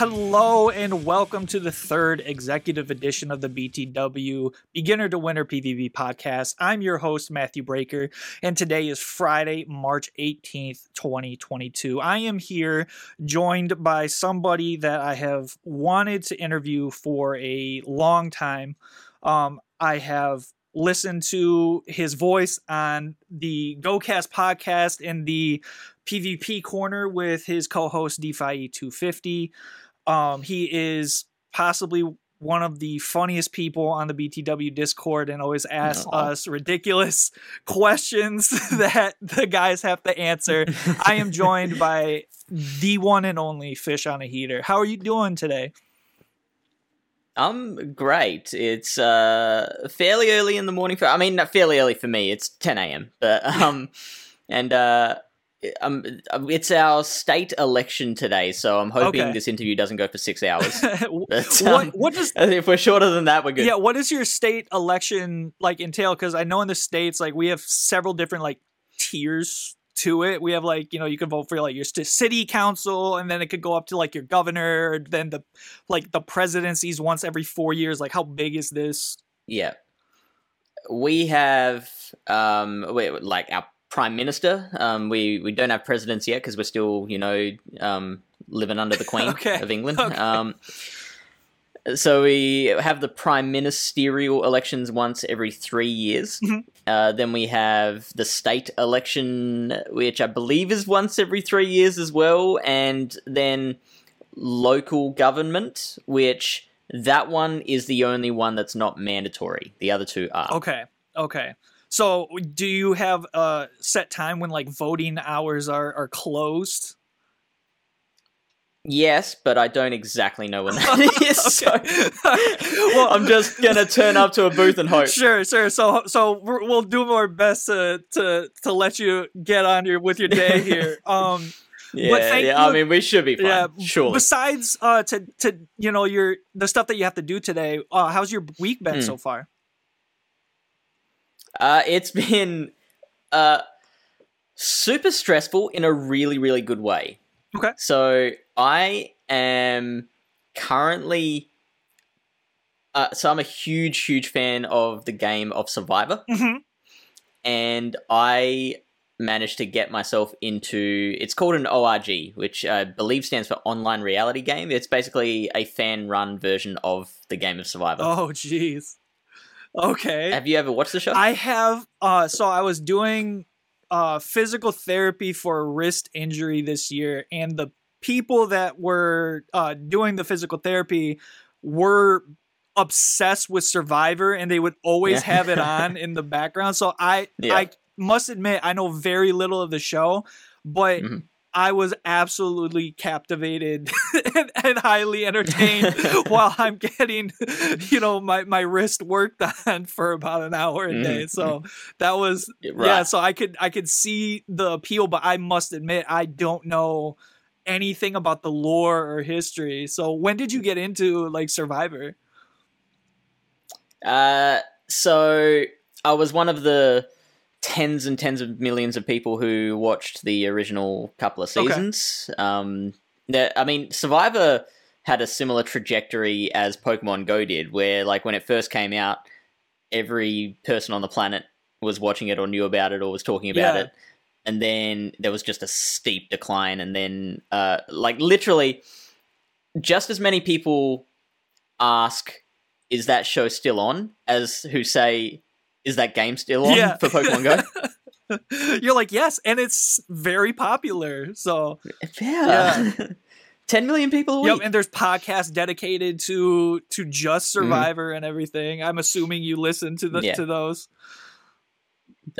Hello and welcome to the third executive edition of the BTW Beginner to Winner PvP podcast. I'm your host, Matthew Breaker, and today is Friday, March 18th, 2022. I am here joined by somebody that I have wanted to interview for a long time. Um, I have listened to his voice on the GoCast podcast in the PvP corner with his co-host DeFi 250. Um, he is possibly one of the funniest people on the BTW Discord and always asks Aw. us ridiculous questions that the guys have to answer. I am joined by the one and only Fish on a Heater. How are you doing today? I'm great. It's uh fairly early in the morning for I mean not fairly early for me. It's 10 a.m. But um and uh um it's our state election today, so I'm hoping Okay. this interview doesn't go for 6 hours. But, what, um, what does if we're shorter than that, we're good. yeah what does your state election like entail because i know in the states like we have several different like tiers to it we have like you know you can vote for like your city council and then it could go up to like your governor then the like the presidencies once every four years like how big is this Yeah. We have um we, like our prime minister. Um we we don't have presidents yet because we're still, you know, um living under the queen Okay, of England. okay. Um so we have the prime ministerial elections once every 3 years. Mhm. Uh, then we have the state election, which I believe is once every three years as well, and then local government, which that one is the only one that's not mandatory. The other two are. okay okay so do you have a set time when like voting hours are are closed Yes, but I don't exactly know when that is. so well I'm just gonna turn up to a booth and hope. Sure, sure. So, so we're, we'll do our best to to to let you get on your with your day here. Um, Yeah, yeah. I mean, we should be fine. yeah. sure. Besides, uh, to to you know your the stuff that you have to do today. Uh, how's your week been Hmm. so far? Uh, it's been uh, super stressful in a really, really good way. Okay. So I am currently. Uh, so I'm a huge, huge fan of the game of Survivor, hmm and I managed to get myself into. It's called an ORG, which I believe stands for Online Reality Game. It's basically a fan-run version of the game of Survivor. Oh, jeez. Okay. Have you ever watched the show? I have. Uh, so I was doing uh physical therapy for a wrist injury this year, and the people that were uh doing the physical therapy were obsessed with Survivor, and they would always Yeah. have it on in the background. So I Yeah. I must admit I know very little of the show, but. Mhm. I was absolutely captivated and, and highly entertained while I'm getting, you know, my, my wrist worked on for about an hour a day. So that was yeah. So I could I could see the appeal, but I must admit I don't know anything about the lore or history. So when did you get into like Survivor? Uh, so I was one of the tens and tens of millions of people who watched the original couple of Okay. seasons. Um, I mean, Survivor had a similar trajectory as Pokemon Go did, where like when it first came out, every person on the planet was watching it or knew about it or was talking about Yeah. it. And then there was just a steep decline, and then uh, like literally, just as many people ask, "Is that show still on?" as who say, "Is that game still on Yeah. for Pokemon Go?" You're like, yes, and it's very popular. So, yeah, ten million people a week. yep, and there's podcasts dedicated to to just Mm-hmm. Survivor and everything. I'm assuming you listen to the Yeah. to those.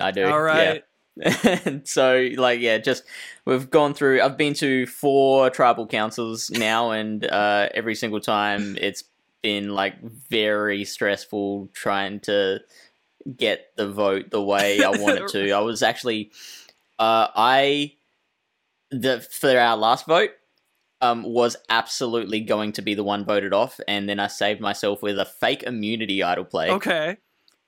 I do. All right. Yeah. so like yeah, just we've gone through. I've been to four tribal councils now, and uh, every single time it's been like very stressful trying to get the vote the way I wanted to. I was actually, uh, I the for our last vote. Um, was absolutely going to be the one voted off, and then I saved myself with a fake immunity idol play Okay.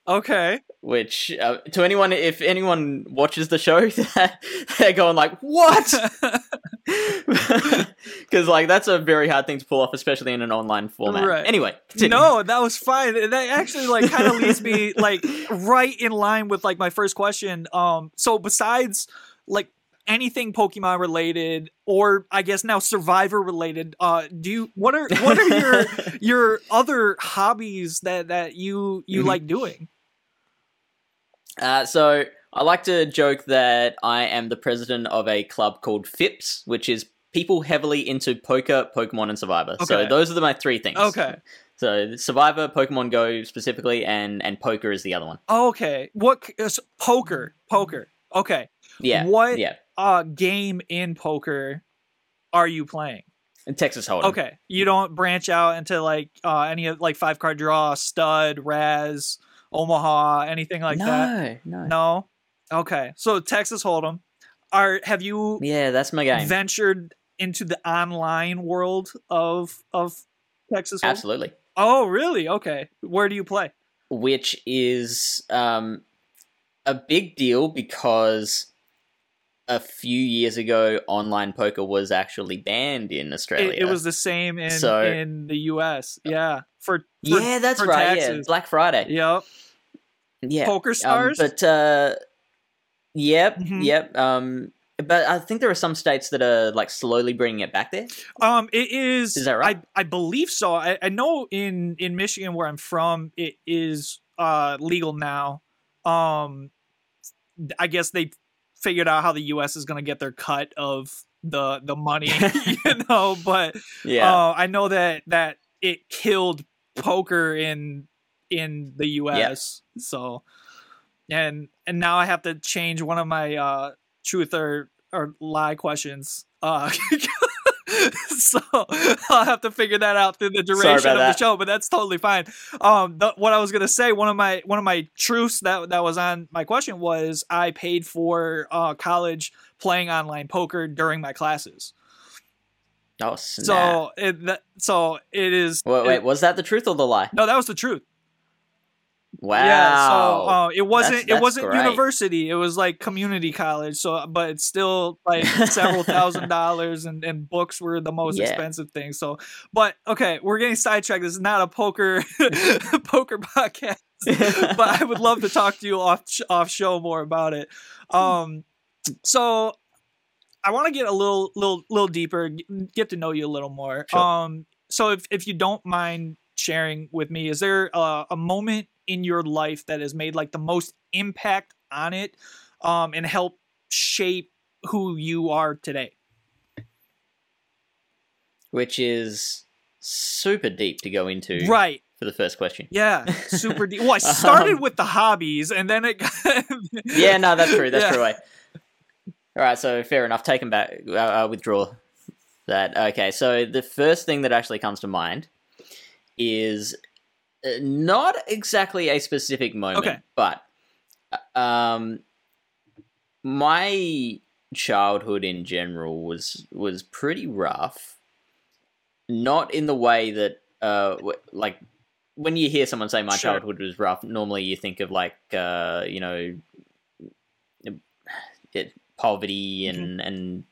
Okay. which uh, to anyone if anyone watches the show they're going like what because like that's a very hard thing to pull off especially in an online format Right. anyway continue. No, that was fine. That actually like kind of leads me like right in line with like my first question. Um so besides like anything Pokemon related or I guess now Survivor related, uh do you what are what are your your other hobbies that that you you Mhm. like doing? uh, so i like to joke that i am the president of a club called fips which is people heavily into poker pokemon and survivor so those are the, my three things Okay. so survivor pokemon go specifically and and poker is the other one Okay. What is poker? Poker. Okay. yeah What yeah uh game in poker are you playing? In texas hold'em Okay, you don't branch out into like uh, any of like five card draw, stud, Razz, Omaha, anything like no that. no No. Okay, so Texas Hold'em. Are have you yeah that's my game ventured into the online world of of Texas Hold'em? Absolutely. Oh, really? Okay. Where do you play? Which is um, a big deal because a few years ago, online poker was actually banned in Australia. It, it was the same in So- in the U.S. Yeah, for, for yeah, that's for right. Yeah. Black Friday. Yep. Yeah, Poker Um, stars. but uh, yep, Mhm. yep. Um, but I think there are some states that are like slowly bringing it back there. Um, it is. Is that right? I, I believe so. I, I know in in Michigan where I'm from, it is uh legal now. Um, I guess they figured out how the U.S. is going to get their cut of the the money, you know. But Yeah, uh, I know that that it killed poker in in the U.S. So, and and now I have to change one of my uh truth or or lie questions. Uh, so I'll have to figure that out through the duration of the that. show, but that's totally fine. Um, the, what I was gonna say, one of my one of my truths that that was on my question was I paid for uh college playing online poker during my classes. oh snap. So it that, so it is. wait, wait, it- was that the truth or the lie? no, that was the truth. Wow. Yeah. So uh, it wasn't That's- it that's wasn't great. university. It was like community college. So but it's still like several thousand dollars, and and books were the most Yeah. expensive thing. So but okay, we're getting sidetracked. This is not a poker poker podcast. but I would love to talk to you off off show more about it. Um, so I want to get a little little little deeper, get to know you a little more. Sure. Um, so if if you don't mind sharing with me, is there a, a moment in your life that has made like the most impact on it, um, and help shape who you are today? Which is super deep to go into Right. for the first question. Yeah. Super deep. Well, I started Um, with the hobbies, and then it. Got, yeah, no, that's true. That's Yeah. true. Way. All right, so fair enough. Taken back. Uh, uh, withdraw that. Okay, so the first thing that actually comes to mind is not exactly a specific moment, Okay. but uh, um, my childhood in general was was pretty rough. Not in the way that uh, like when you hear someone say my Sure. childhood was rough, normally you think of like uh, you know it, poverty and and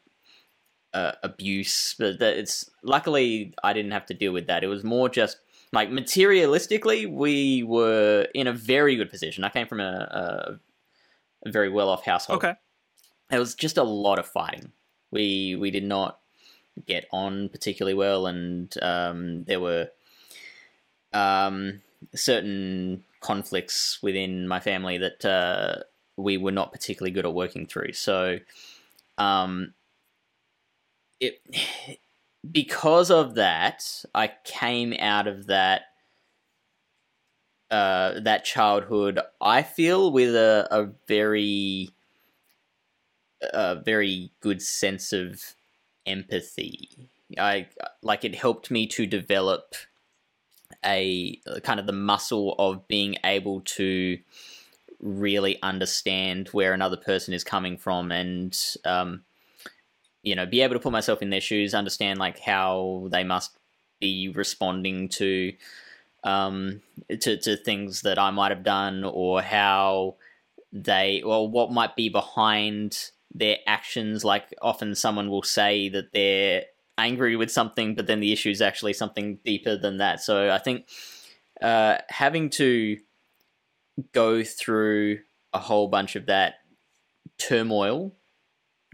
uh, abuse, but it's luckily I didn't have to deal with that. It was more just like materialistically, we were in a very good position. I came from a, a, a very well off household. Okay. It was just a lot of fighting. We we did not get on particularly well, and um, there were um, certain conflicts within my family that uh, we were not particularly good at working through. So, um, it because of that, I came out of that uh, that childhood. I feel with a, a very a very good sense of empathy. I like it helped me to develop a kind of the muscle of being able to really understand where another person is coming from and um, you know be able to put myself in their shoes understand like how they must be responding to um, to, to things that I might have done or how they well what might be behind their actions. Like often someone will say that they're angry with something but then the issue is actually something deeper than that. So i think uh, having to go through a whole bunch of that turmoil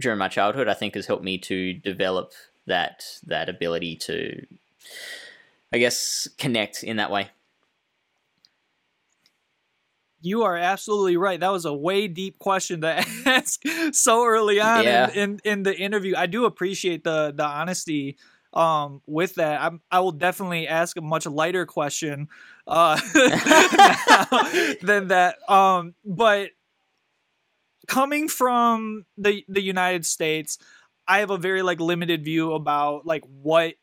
during my childhood i think has helped me to develop that that ability to i guess connect in that way You are absolutely right. That was a way deep question to ask so early on Yeah. in, in, in the interview. I do appreciate the the honesty um, with that. I'm, I will definitely ask a much lighter question uh, than that. Um, but coming from the the United States, I have a very like limited view about like what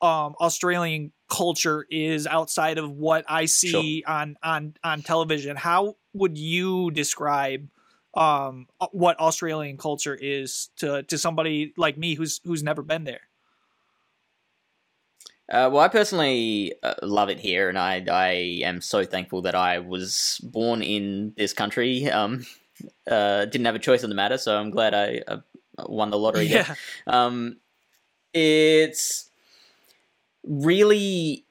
um Australian culture is outside of what I see on on on television. How would you describe um what Australian culture is to to somebody like me who's who's never been there? Uh, well, I personally uh, love it here, and I I am so thankful that I was born in this country. Um, uh, didn't have a choice in the matter, so I'm glad I uh, won the lottery. Yeah. Um, it's really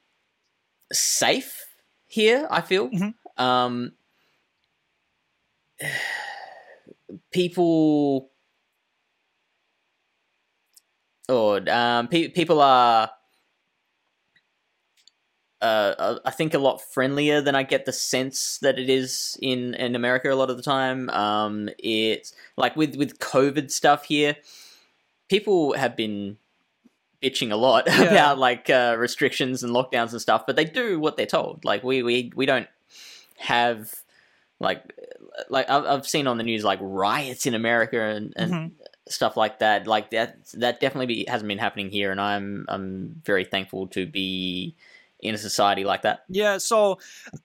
safe here. I feel. Mhm. Um, people. Or um, pe- people are uh, I think a lot friendlier than I get the sense that it is in in America a lot of the time. Um, it's like with with COVID stuff here, people have been bitching a lot Yeah. about like uh, restrictions and lockdowns and stuff, but they do what they're told. Like we we we don't have like like I've, I've seen on the news like riots in America and, and Mhm. stuff like that. Like that that definitely be, hasn't been happening here, and I'm I'm very thankful to be in a society like that. Yeah, so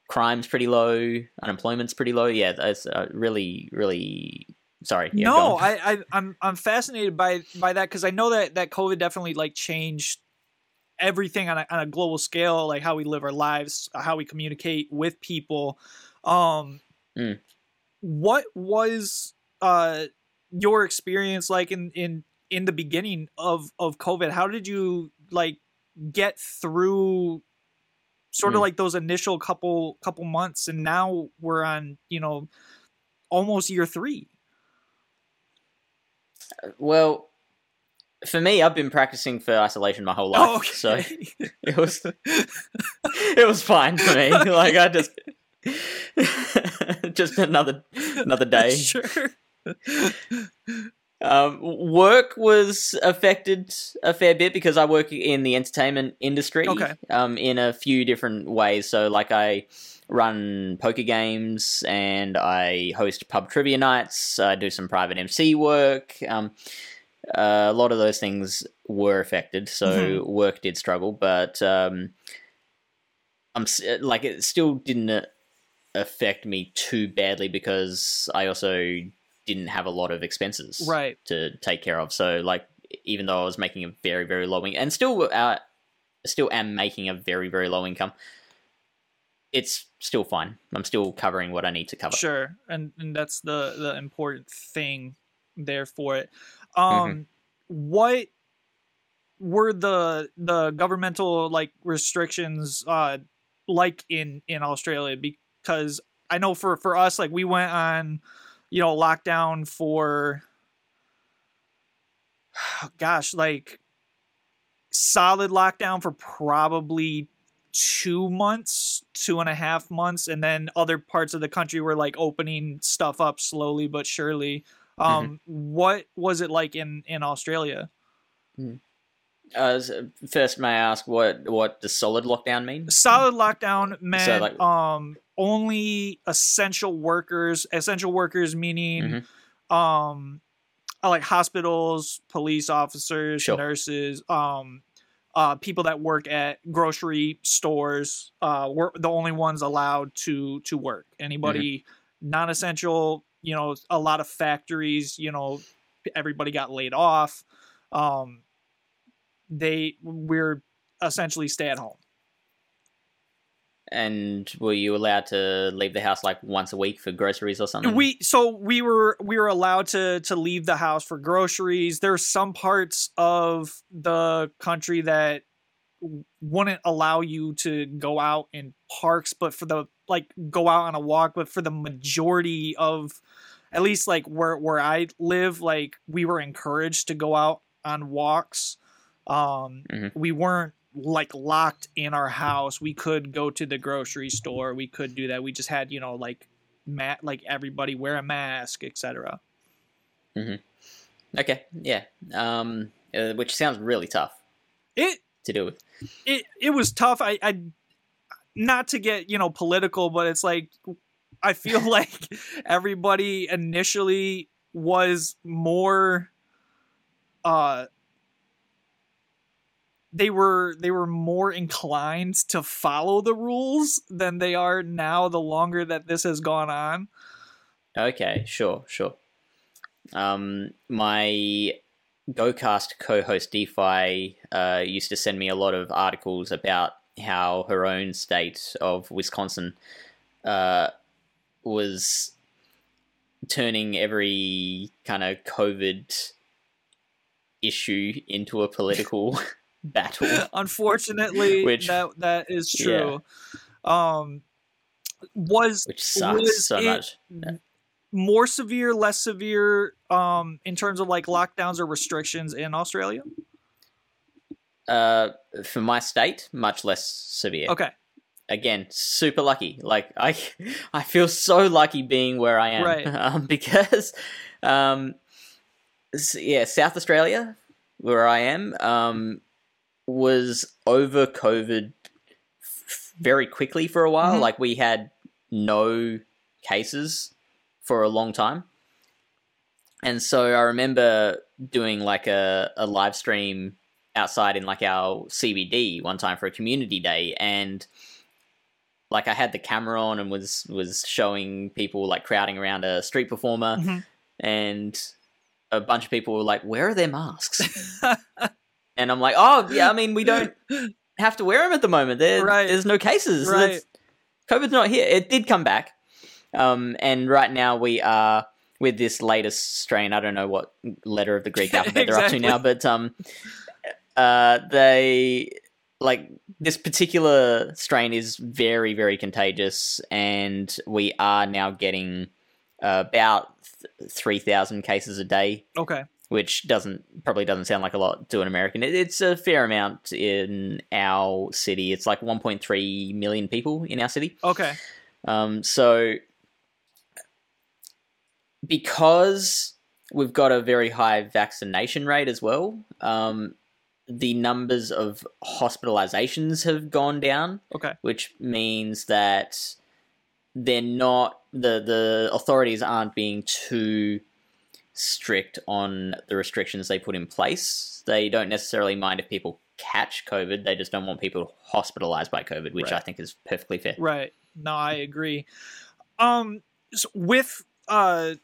Crime's pretty low, unemployment's pretty low. Yeah, that's uh, really really sorry. Yeah, no. I, I I'm I'm fascinated by by that because I know that that COVID definitely like changed everything on a, on a global scale, like how we live our lives, how we communicate with people. Um, Mm. what was uh your experience like in in in the beginning of of COVID? How did you like get through? Sort of Mm. like those initial couple couple months, and now we're on, you know, almost year three. well. For me, I've been practicing for isolation my whole life, Oh, so it was it was fine for me. Like I just just another another day. sure. Um, work was affected a fair bit because I work in the entertainment industry. Okay. Um, in a few different ways. So, like, I run poker games and I host pub trivia nights. I do some private MC work. Um, a lot of those things were affected, so work did struggle. But um, I'm like, it still didn't uh, affect me too badly because I also didn't have a lot of expenses Right. to take care of. So like even though I was making a very very low income and still uh, still am making a very very low income, it's still fine. I'm still covering what I need to cover. Sure, and and that's the the important thing there for it. Um, what were the the governmental like restrictions uh like in in Australia? Because I know for for us, like we went on, you know, lockdown for gosh, like solid lockdown for probably two months, two and a half months, and then other parts of the country were like opening stuff up slowly but surely. Um, what was it like in in Australia? Uh, first, may I ask what what does solid lockdown mean? Solid lockdown meant like- um only essential workers, essential workers meaning um uh, like hospitals, police officers, Sure. nurses, um uh people that work at grocery stores uh were the only ones allowed to to work. Anybody non-essential, you know, a lot of factories, you know, everybody got laid off. Um they we're essentially stay at home. And were you allowed to leave the house like once a week for groceries or something? We so we were we were allowed to to leave the house for groceries. There's some parts of the country that wouldn't allow you to go out in parks, but for the like go out on a walk, but for the majority of at least like where where I live, like we were encouraged to go out on walks. Um Mhm. we weren't like locked in our house. We could go to the grocery store. We could do that. We just had, you know, like mat like everybody wear a mask, etc. Hmm. Okay, yeah. Um, uh, which sounds really tough It to do with. it it was tough. I I not to get, you know, political, but it's like I feel like everybody initially was more uh they were they were more inclined to follow the rules than they are now the longer that this has gone on. Okay, sure, sure. Um, my GoCast co-host DeFi uh, used to send me a lot of articles about how her own state of Wisconsin uh, was turning every kind of COVID issue into a political battle. Unfortunately, Which- that that is true. Um was Which sucks was so much. more severe, less severe um in terms of like lockdowns or restrictions in Australia? Uh, for my state, much less severe. Okay. again super lucky like i i feel so lucky being where i am Right. um, because um yeah south australia where i am um was over covid f- very quickly for a while Mhm. like we had no cases for a long time and so i remember doing like a, a live stream outside in like our cbd one time for a community day and like I had the camera on and was was showing people like crowding around a street performer, Mhm. and a bunch of people were like, "Where are their masks?" and I'm like, "Oh yeah, I mean we don't have to wear them at the moment. There, Right. there's no cases. Right. COVID's not here. It did come back, um, and right now we are with this latest strain. I don't know what letter of the Greek alphabet they're up to now, but um, uh, they like this particular strain is very very contagious and we are now getting uh, about th- 3000 cases a day Okay. Which doesn't probably doesn't sound like a lot to an american it, it's a fair amount in our city it's like 1.3 million people in our city Okay. um, so because we've got a very high vaccination rate as well, um, the numbers of hospitalizations have gone down, Okay. which means that they're not the the authorities aren't being too strict on the restrictions they put in place. They don't necessarily mind if people catch COVID. They just don't want people hospitalized by COVID, which Right. I think is perfectly fair. Right. No, I agree. Um, so with uh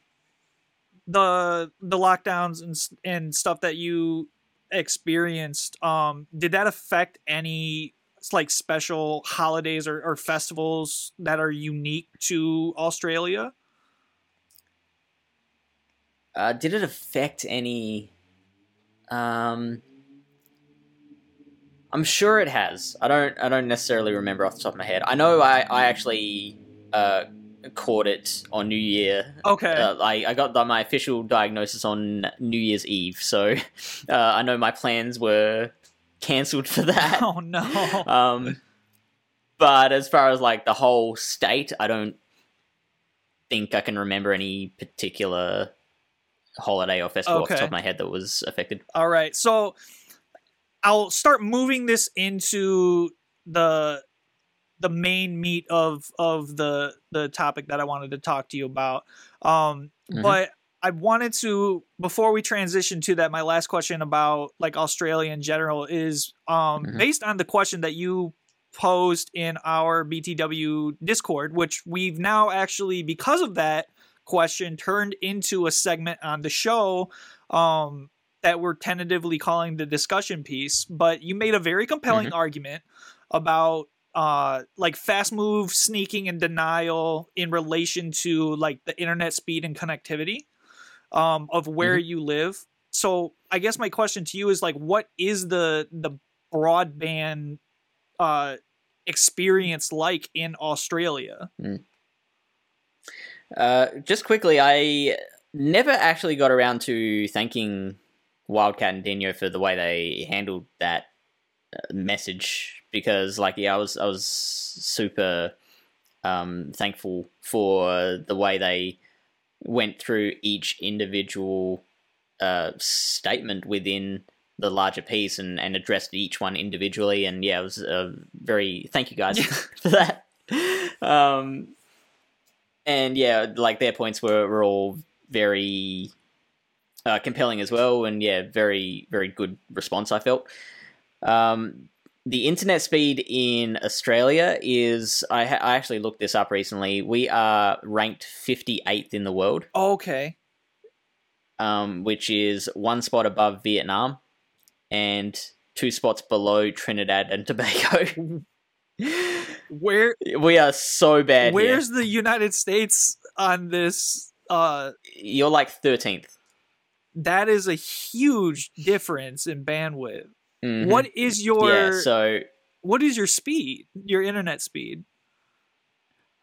the the lockdowns and and stuff that you experienced, um, did that affect any like special holidays or, or festivals that are unique to Australia? Uh, did it affect any? Um, I'm sure it has. I don't. I don't necessarily remember off the top of my head. I know I. I actually uh, caught it on New Year. Okay. Uh, I I got the, my official diagnosis on New Year's Eve, so uh, I know my plans were cancelled for that. Oh no. Um, but as far as like the whole state, I don't think I can remember any particular holiday or festival off the top of my head that was affected. All right. So I'll start moving this into the the main meat of of the the topic that I wanted to talk to you about. Um Mhm. but I wanted to before we transition to that my last question about like Australia in general is um Mhm. based on the question that you posed in our BTW Discord which we've now actually because of that question turned into a segment on the show um that we're tentatively calling the discussion piece, but you made a very compelling argument about uh like fast move sneaking and denial in relation to like the internet speed and connectivity um of where you live. So I guess my question to you is like what is the the broadband uh experience like in Australia? Uh, just quickly, I never actually got around to thanking Wildcat and Dino for the way they handled that uh, message because, like, yeah, I was I was super um, thankful for the way they went through each individual uh, statement within the larger piece and, and addressed each one individually. And yeah, it was uh, very thank you guys for that. Um, and yeah, like their points were, were all very uh, compelling as well, and yeah, very very good response. I felt. Um, the internet speed in Australia is I, ha- I actually looked this up recently. We are ranked 58th in the world, Okay. um, which is one spot above Vietnam and two spots below Trinidad and Tobago. Where we are so bad. here. where's the United States on this uh you're like 13th? that is a huge difference in bandwidth. Mhm. What is your Yeah, so what is your speed? Your internet speed?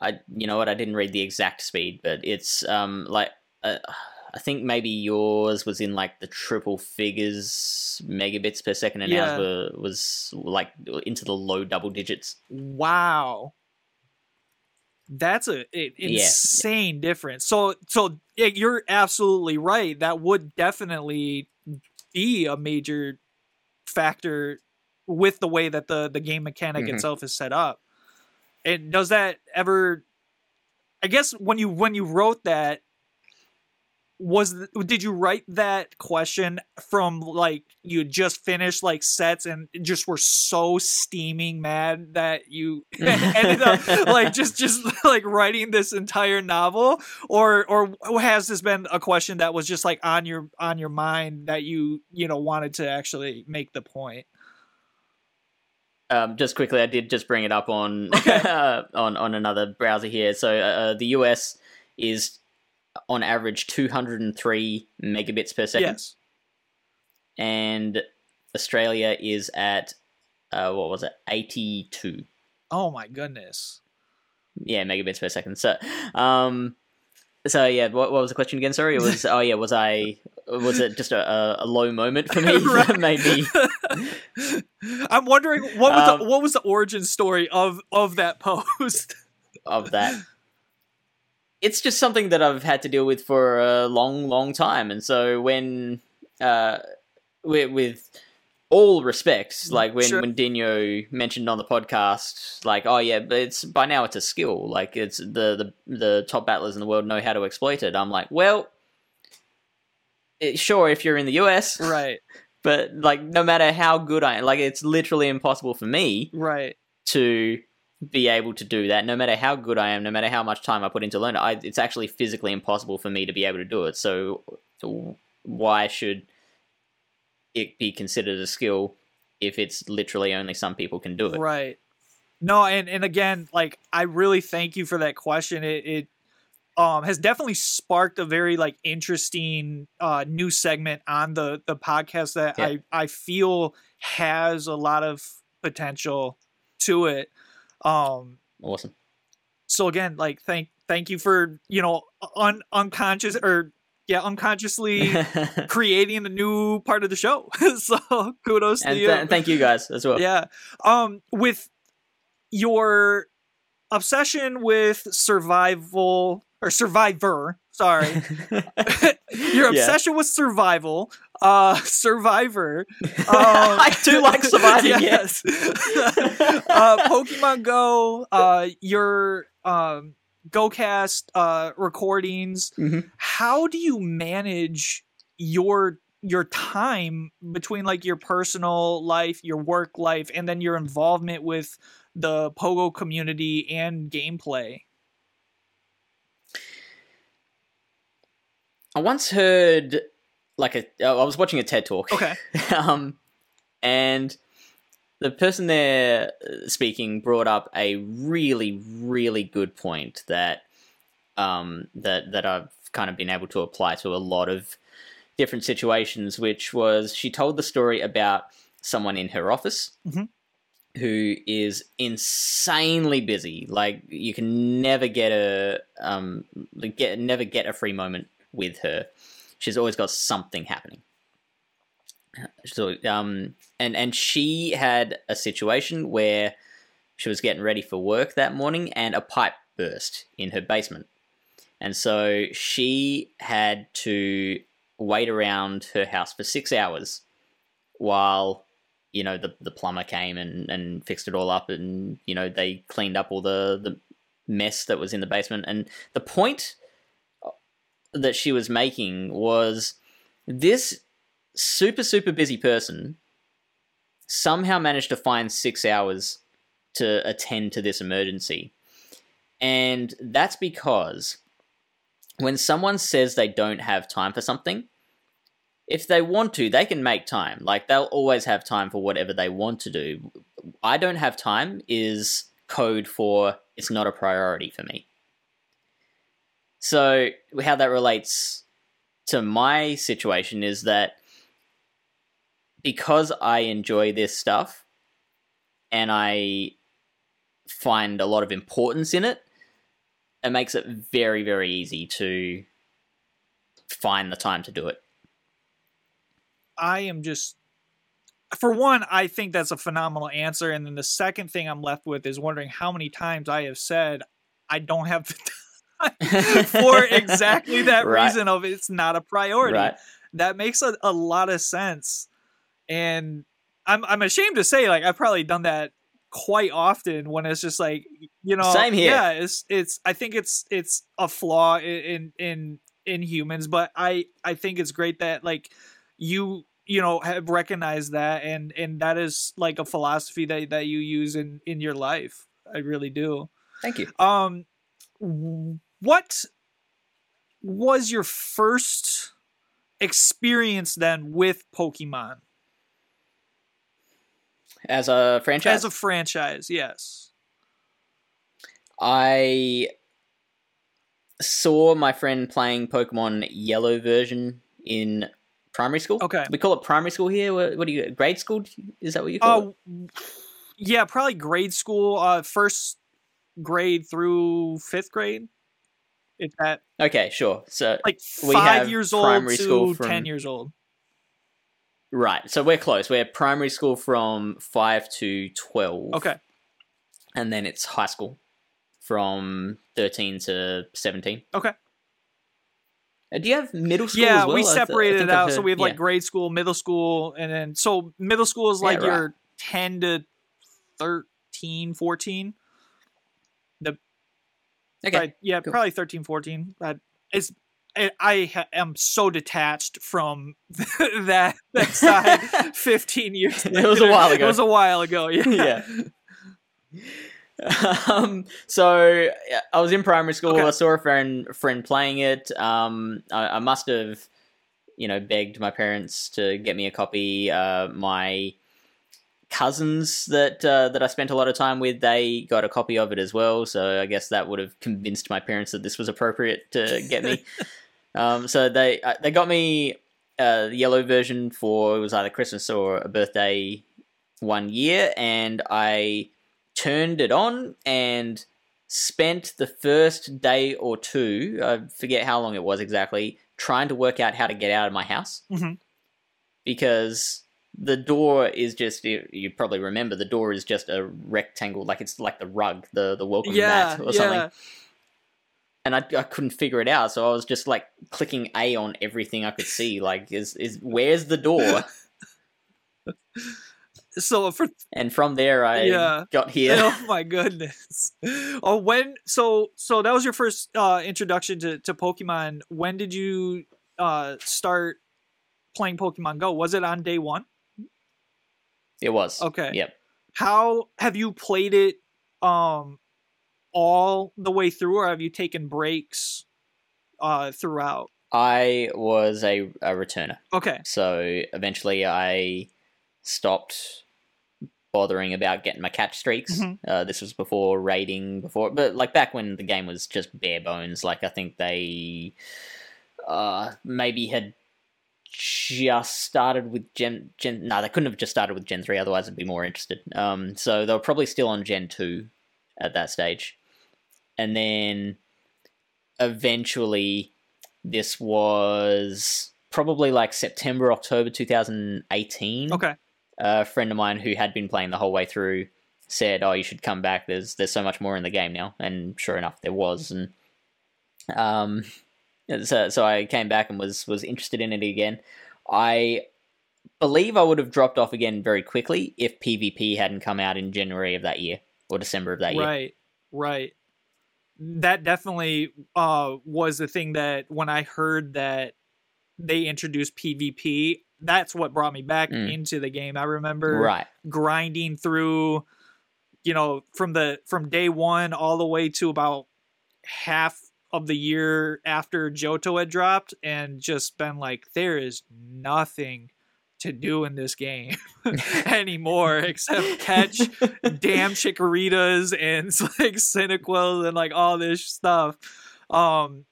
I, you know what, I didn't read the exact speed, but it's um like uh, I think maybe yours was in like the triple figures megabits per second, and Yeah. ours were, was like into the low double digits. Wow. That's a, a Yeah. insane difference. So so yeah, you're absolutely right. That would definitely be a major factor with the way that the the game mechanic Mhm. itself is set up. And does that ever I guess when you when you wrote that was did you write that question from like you just finished like sets and just were so steaming mad that you ended up like just just like writing this entire novel? Or or has this been a question that was just like on your on your mind that you you know wanted to actually make the point? Um, just quickly, I did just bring it up on on on another browser here. So uh, the US is on average 203 megabits per second. yes and Australia is at uh, what was it, eighty two? oh my goodness Yeah, megabits per second. So, um, so yeah, what, what was the question again? Sorry, it was oh yeah, was I was it just a, a, low moment for me that Right. made me? i'm wondering what was the Um, what was the origin story of of that post of that. It's just something that I've had to deal with for a long, long time, and so when, uh, with, with all respects, like when Sure. when Dino mentioned on the podcast, like, oh yeah, but it's by now it's a skill, like it's the the the top battlers in the world know how to exploit it. I'm like, well, it, sure, if you're in the US, right. But like no matter how good I am, like it's literally impossible for me right. to be able to do that no matter how good I am, no matter how much time I put into learning. I, it's actually physically impossible for me to be able to do it. So, so why should it be considered a skill if it's literally only some people can do it. Right. No, and and again, like I really thank you for that question. It, it um has definitely sparked a very like interesting uh new segment on the the podcast that Yeah. I I feel has a lot of potential to it. Um Awesome. so again, like thank thank you for, you know, un unconscious or yeah, unconsciously creating a new part of the show. so kudos to you. th- and thank you guys as well. Yeah. Um with your obsession with survival or survivor, sorry. your Yeah. obsession with survival, uh survivor. Um, I do like surviving, yes. uh Pokemon Go, uh your um GoCast uh recordings. Mhm. How do you manage your your time between like your personal life, your work life, and then your involvement with the Pogo community and gameplay? I once heard like a. I was watching a TED talk. Okay. um, and the person there uh, speaking brought up a really, really good point that um, that that I've kind of been able to apply to a lot of different situations. Which was she told the story about someone in her office. Mhm. Who is insanely busy? Like you can never get a um get never get a free moment with her. She's always got something happening. So um and and she had a situation where she was getting ready for work that morning and a pipe burst in her basement. And so she had to wait around her house for 6 hours while you know the the plumber came and and fixed it all up and you know they cleaned up all the the mess that was in the basement and the point that she was making was this super super busy person somehow managed to find six hours to attend to this emergency. And that's because when someone says they don't have time for something if they want to they can make time. Like they'll always have time for whatever they want to do. I don't have time is code for it's not a priority for me so how that relates to my situation is that because I enjoy this stuff and I find a lot of importance in it, it makes it very, very easy to find the time to do it. I am just for one, I think that's a phenomenal answer. And then the second thing I'm left with is wondering how many times I have said I don't have the for exactly that Right. reason of it's not a priority. Right? That makes a, a lot of sense. And I'm I'm ashamed to say, like, I've probably done that quite often when it's just like you know Same here. yeah it's it's i think it's it's a flaw in in in humans but i i think it's great that like you you know have recognized that and and that is like a philosophy that that you use in in your life i really do Thank you. um what was your first experience then with pokemon As a franchise, as a franchise yes I saw my friend playing Pokemon Yellow version in primary school. Okay. we call it primary school here. What, what do you grade school? Is that what you call it? Oh, yeah, probably grade school, uh, first grade through fifth grade. That Okay, sure. So like We five years old to from- ten years old. right, so we're close. We're primary school from five to twelve. Okay, and then it's high school from thirteen to seventeen. okay, Uh, do you have middle school? yeah, as well? we I th- separated it out. So we have like yeah. grade school, middle school, and then so middle school is Yeah, like right. your ten to 13, 14. The okay. Right, yeah, cool. probably 13, 14. But it's I, I am so detached from that that side 15 years It was a while ago. It was a while ago, yeah. yeah. um, so I was in primary school. Okay. I saw a friend friend playing it. Um, I, I must have, you know, begged my parents to get me a copy. Uh, my cousins that uh, that I spent a lot of time with, they got a copy of it as well. So I guess that would have convinced my parents that this was appropriate to get me. um, so they uh, they got me uh, the yellow version for it was either Christmas or a birthday one year, and I turned it on and spent the first day or two, I forget how long it was exactly, trying to work out how to get out of my house. Mhm. Because the door is just, you, you probably remember, the door is just a rectangle, like it's like the rug, the, the welcome yeah, mat or something. And I, I couldn't figure it out, so I was just like clicking A on everything I could see. Like, is, is where's the door? So for and from there, I Yeah. got here. oh my goodness. Oh, when so so that was your first uh introduction to to Pokemon. When did you uh start playing Pokemon Go? Was it on day 1? It was. Okay. Yep. How have you played it um all the way through or have you taken breaks uh throughout? I was a, a returner. Okay. So eventually I stopped bothering about getting my catch streaks. Mhm. Uh, this was before raiding, before, but like back when the game was just bare bones. Like I think they uh, maybe had just started with Gen Gen. No, they couldn't have just started with Gen three. Otherwise, I'd be more interested. Um, so they were probably still on Gen two at that stage, and then eventually this was probably like September, October 2018. Okay. A friend of mine who had been playing the whole way through said, "Oh, you should come back. There's there's so much more in the game now." And sure enough, there was. And um, so so I came back and was was interested in it again. I believe I would have dropped off again very quickly if PvP hadn't come out in January of that year or December of that year. Right, right. That definitely uh, was the thing that when I heard that they introduced PvP, that's what brought me back Mm. into the game. I remember Right. grinding through, you know, from the from day one all the way to about half of the year after Johto had dropped, and just been like, there is nothing to do in this game anymore except catch damn chikoritas and like Cyndaquils and like all this stuff. Um,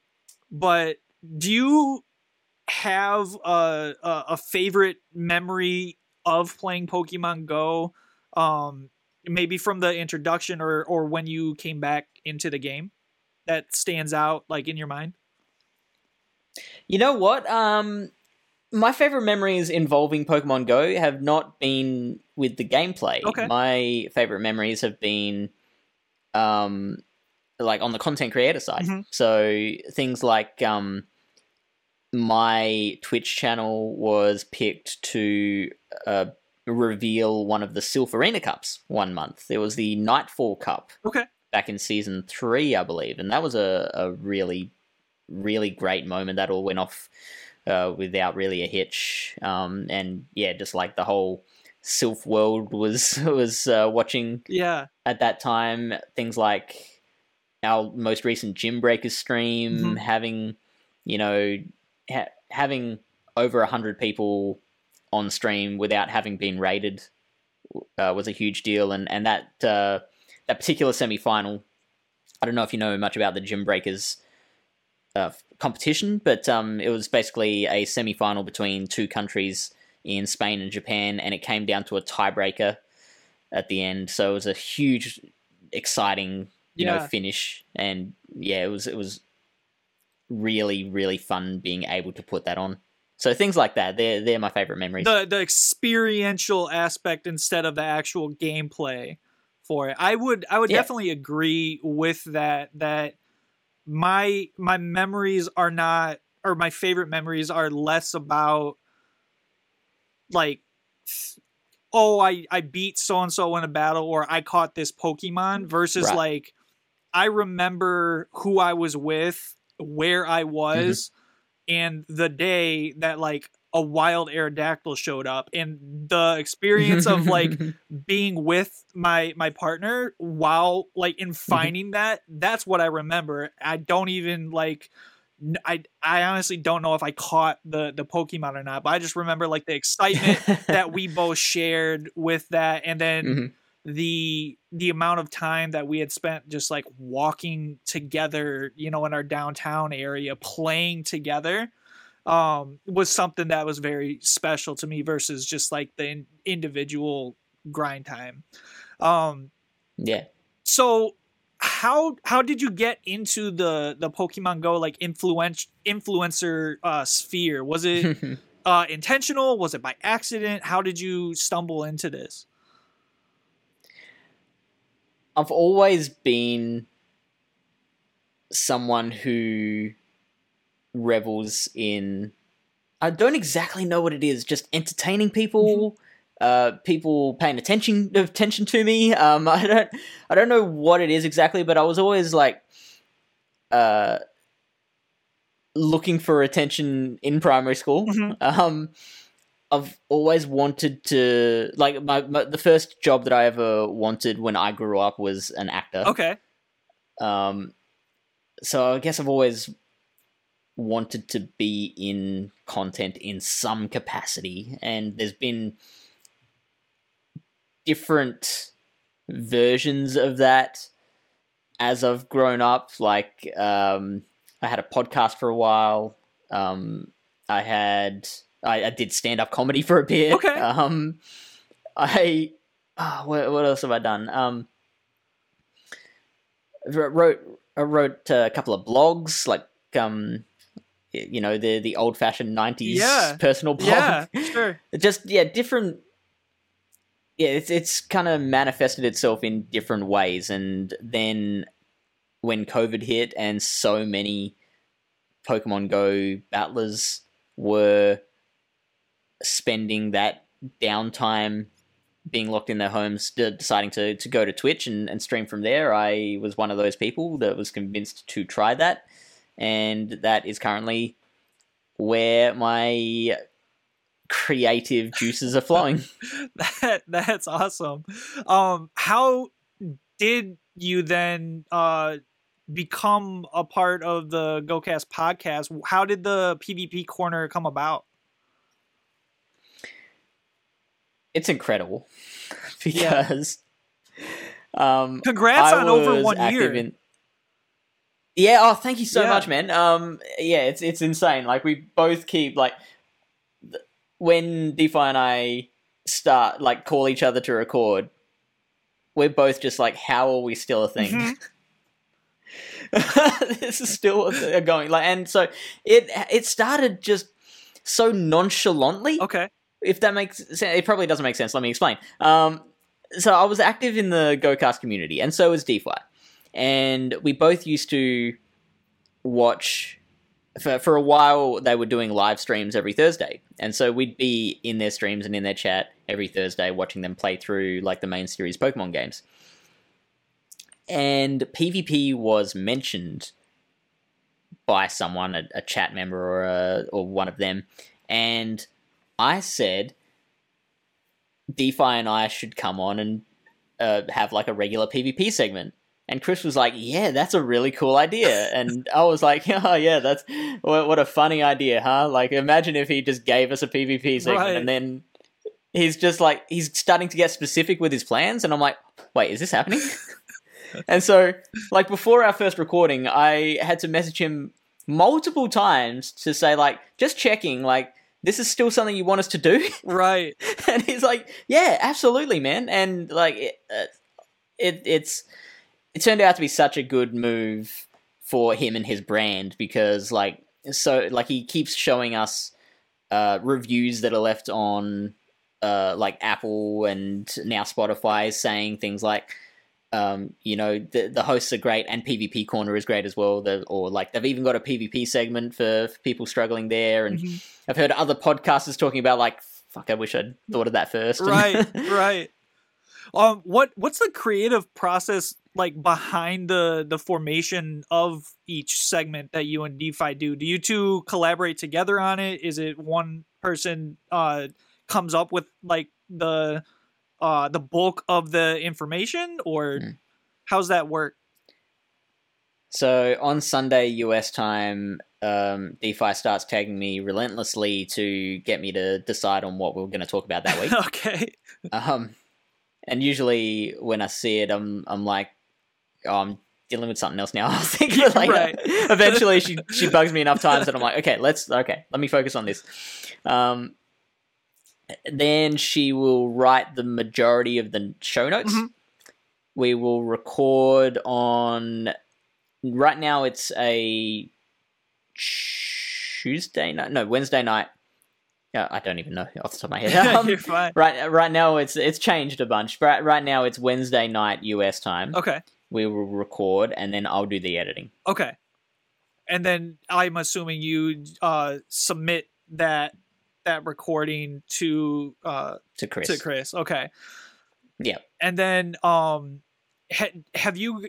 but do you have a, a a favorite memory of playing Pokemon Go? Um, maybe from the introduction or or when you came back into the game that stands out like in your mind. You know what? Um, my favorite memories involving Pokemon Go have not been with the gameplay. Okay. My favorite memories have been, um, like on the content creator side. Mhm. So things like um, my Twitch channel was picked to uh, reveal one of the Silph Arena Cups one month. There was the Nightfall Cup Okay. Back in season three, I believe, and that was a, a really, really great moment. That all went off uh, without really a hitch, um, and yeah, just like the whole Silph world was was uh, watching Yeah. at that time. Things like our most recent Gym Breakers stream, Mhm. having you know ha- having over a hundred people on stream without having been rated uh, was a huge deal, and and that uh, that particular semi final. I don't know if you know much about the Gym Breakers uh, competition, but um, it was basically a semi final between two countries in Spain and Japan, and it came down to a tiebreaker at the end. So it was a huge, exciting, you know, finish, and yeah, it was it was really really fun being able to put that on. So things like that, they're they're my favorite memories. the the experiential aspect instead of the actual gameplay for it. I would I would Yeah. definitely agree with that that my my memories are not or my favorite memories are less about like oh I I beat so and so in a battle or I caught this Pokemon versus Right. like I remember who I was with, where I mm-hmm. was, and the day that like a wild Aerodactyl showed up, and the experience of like being with my my partner while like in finding that that's what I remember. I don't even like I I honestly don't know if I caught the the Pokemon or not, but I just remember like the excitement that we both shared with that, and then Mhm. the the amount of time that we had spent just like walking together, you know, in our downtown area, playing together, um, was something that was very special to me versus just like the in- individual grind time. Um, Yeah. so how how did you get into the the Pokemon Go like influence influencer uh, sphere? Was it uh, intentional? Was it by accident? How did you stumble into this? I've always been someone who revels in I don't exactly know what it is, just entertaining people, uh, people paying attention attention to me. Um, I don't I don't know what it is exactly, but I was always like uh looking for attention in primary school. Mhm. Um I've always wanted to like my, my the first job that I ever wanted when I grew up was an actor. Okay. Um, so I guess I've always wanted to be in content in some capacity, and there's been different versions of that as I've grown up. Like, um, I had a podcast for a while. Um, I had I, I did stand up comedy for a bit. Okay. Um, I oh, what, what else have I done? Um, wrote I wrote a couple of blogs, like um, you know the the old fashioned nineties Yeah. personal blog. Yeah, sure. Just yeah, different. Yeah, it's it's kind of manifested itself in different ways, and then when COVID hit and so many Pokemon Go battlers were spending that downtime being locked in their homes, de- deciding to, to go to Twitch and, and stream from there. I was one of those people that was convinced to try that, and that is currently where my creative juices are flowing. that that's awesome. Um, how did you then uh become a part of the GoCast podcast? How did the PvP corner come about? it's incredible because um Congrats I on over one year. in- yeah, oh thank you so Yeah. much, man. Um yeah, it's it's insane. Like we both keep like th- when DeFi and I start like call each other to record, we're both just like, how are we still a thing? Mhm. this is still going like and so it it started just so nonchalantly Okay. if that makes sense, it probably doesn't make sense. Let me explain. Um, so I was active in the GoCast community, and so was DeFi, and we both used to watch. For, for a while, they were doing live streams every Thursday, and so we'd be in their streams and in their chat every Thursday, watching them play through like the main series Pokemon games. And PvP was mentioned by someone, a, a chat member or a, or one of them, and I said DeFi and I should come on and uh, have like a regular PvP segment. And Chris was like, "Yeah, that's a really cool idea." And I was like, "Oh yeah, that's what, what a funny idea, huh? Like, imagine if he just gave us a PvP segment, Right. and then he's just like he's starting to get specific with his plans." And I'm like, "Wait, is this happening?" and so, like before our first recording, I had to message him multiple times to say, like, just checking, like, this is still something you want us to do. Right. and he's like, "Yeah, absolutely, man." And like, it, uh, it it's it turned out to be such a good move for him and his brand because like so like he keeps showing us uh, reviews that are left on uh, like Apple and now Spotify is saying things like. Um, you know the the hosts are great and PvP corner is great as well. The, or like they've even got a PvP segment for, for people struggling there, and Mhm. I've heard other podcasters talking about like, fuck, I wish I'd thought of that first. right right um what what's the creative process like behind the the formation of each segment that you and defi do do you two collaborate together on it is it one person uh comes up with like the uh the bulk of the information or Hmm. how's that work so on Sunday US time, um, DeFi starts tagging me relentlessly to get me to decide on what we're going to talk about that week. okay. um, and usually when I see it, I'm I'm like, oh, I'm dealing with something else now. I'll think of it later. Right. Eventually, she she bugs me enough times that I'm like, okay, let's okay, let me focus on this. Um, then she will write the majority of the show notes. Mhm. We will record on. Right now, it's a Tuesday night. No, Wednesday night. Yeah, I don't even know off the top of my head. Um, You're fine. right, right now it's it's changed a bunch. Right, right now it's Wednesday night US time. Okay. We will record, and then I'll do the editing. Okay. And then I'm assuming you uh, submit that that recording to uh, to Chris. to Chris. Okay. Yeah. And then um ha- have you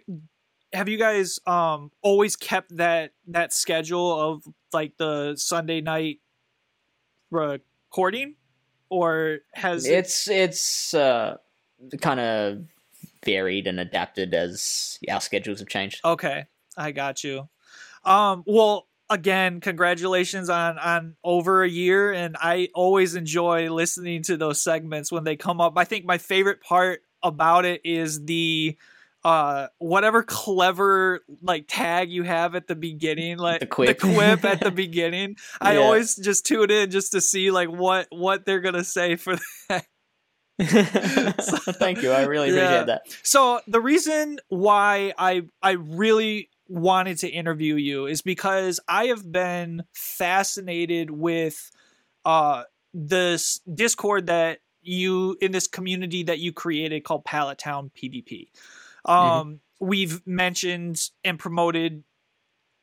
have you guys um always kept that that schedule of like the Sunday night recording or has it- It's it's uh, kind of varied and adapted as our schedules have changed. Okay, I got you. Um, well, again, congratulations on on over a year, and I always enjoy listening to those segments when they come up. I think my favorite part about it is the uh whatever clever like tag you have at the beginning like The quip. the quip at the beginning i always just tune in just to see like what what they're gonna say for that Thank you. I really appreciate Yeah. that. So the reason why I I really wanted to interview you is because I have been fascinated with uh this Discord that you in this community that you created called Pallet Town PvP. Um we've mentioned and promoted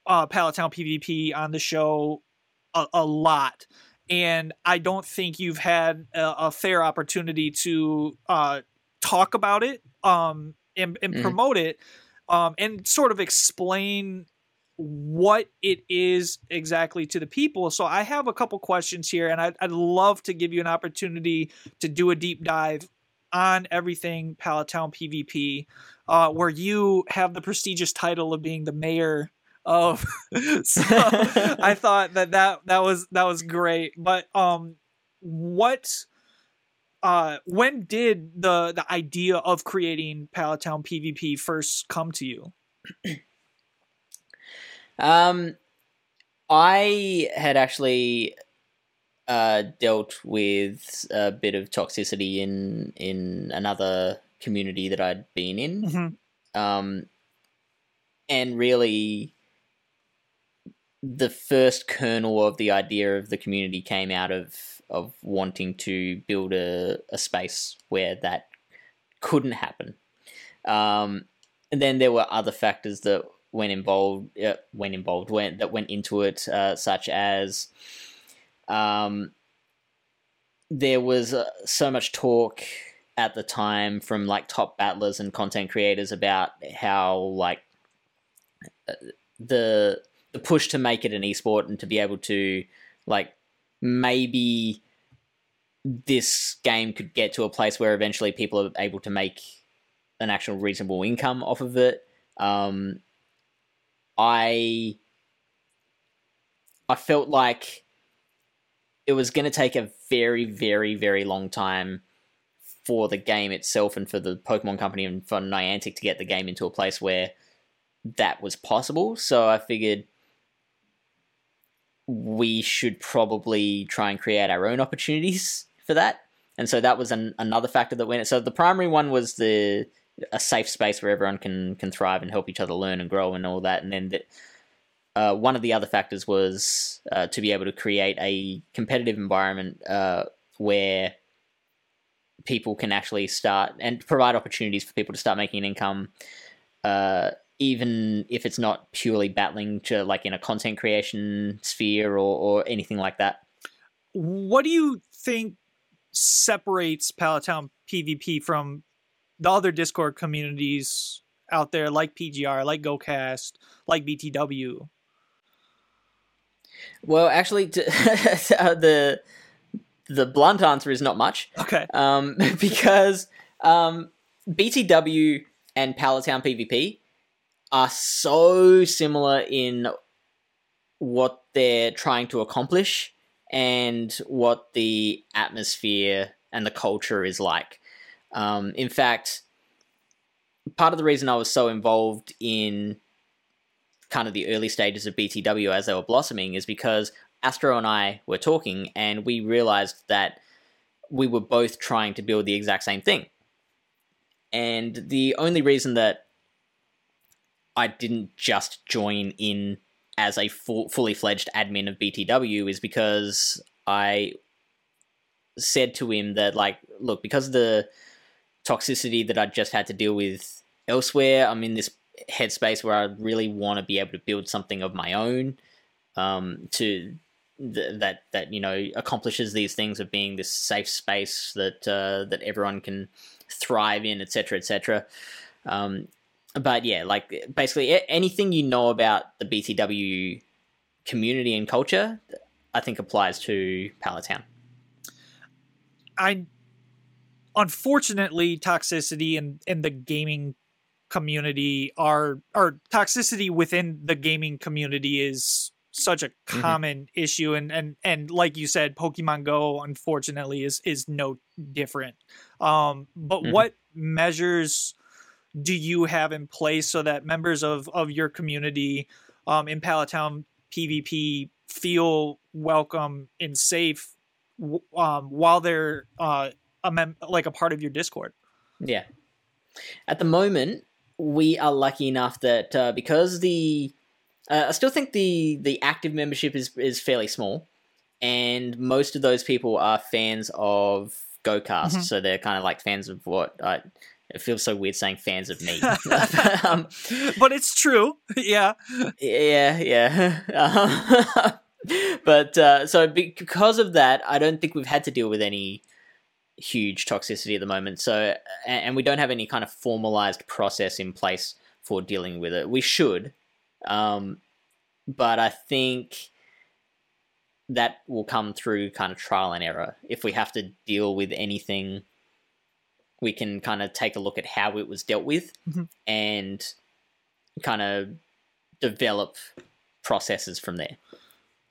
uh Pallet Town PvP on the show a, a lot and I don't think you've had a, a fair opportunity to uh talk about it um and, and Mhm. promote it um and sort of explain what it is exactly to the people so i have a couple questions here and I'd, I'd love to give you an opportunity to do a deep dive on everything Pallet Town PvP, uh, where you have the prestigious title of being the mayor of. so I thought that, that that was that was great. But um, what uh when did the the idea of creating Pallet Town PvP first come to you? Um, I had actually uh, dealt with a bit of toxicity in in another community that I'd been in, Mhm. um, and really, the first kernel of the idea of the community came out of of wanting to build a, a space where that couldn't happen. Um, and then there were other factors that went involved, uh, went involved, went that went into it, uh, such as um, there was uh, so much talk at the time from like top battlers and content creators about how like uh, the the push to make it an esport and to be able to like maybe this game could get to a place where eventually people are able to make an actual reasonable income off of it. Um, I I felt like it was going to take a very, very, very long time for the game itself and for the Pokemon Company and for Niantic to get the game into a place where that was possible. So I figured we should probably try and create our own opportunities for that. And so that was an, another factor that went. So the primary one was the a safe space where everyone can can thrive and help each other learn and grow and all that. And then the, uh, one of the other factors was uh, to be able to create a competitive environment uh, where people can actually start and provide opportunities for people to start making an income, uh, even if it's not purely battling to like in a content creation sphere or, or anything like that. What do you think separates Pallet Town PvP from the other Discord communities out there, like PGR, like GoCast, like BTW? Well, actually, to, the the blunt answer is not much. Okay. um, because um, BTW and Pallet Town PvP are so similar in what they're trying to accomplish and what the atmosphere and the culture is like. Um, in fact, part of the reason I was so involved in kind of the early stages of BTW as they were blossoming is because Astro and I were talking and we realized that we were both trying to build the exact same thing. And the only reason that I didn't just join in as a full, fully fledged admin of BTW is because I said to him that, like, look, because of the toxicity that I just had to deal with elsewhere, I'm in this headspace where I really want to be able to build something of my own um, to th- that that you know accomplishes these things of being this safe space that uh, that everyone can thrive in, etc., etc. Um, but yeah, like basically anything you know about the BTW community and culture, I think applies to Pallet Town. I unfortunately toxicity in in the gaming community are or toxicity within the gaming community is such a Mm-hmm. common issue and and and like you said pokemon go unfortunately is is no different um but Mhm. what measures do you have in place so that members of of your community um in Pallet Town PvP feel welcome and safe um while they're uh a mem- like a part of your discord Yeah. At the moment, we are lucky enough that uh, because the uh, I still think the the active membership is is fairly small, and most of those people are fans of GoCast, Mhm. so they're kind of like fans of what I. It feels so weird saying fans of me. um, but it's true yeah yeah, yeah. Um, but uh, so because of that, I don't think we've had to deal with any huge toxicity at the moment. So, and, and we don't have any kind of formalized process in place for dealing with it. We should, um, but I think that will come through kind of trial and error. If we have to deal with anything, we can kind of take a look at how it was dealt with Mhm. and kind of develop processes from there.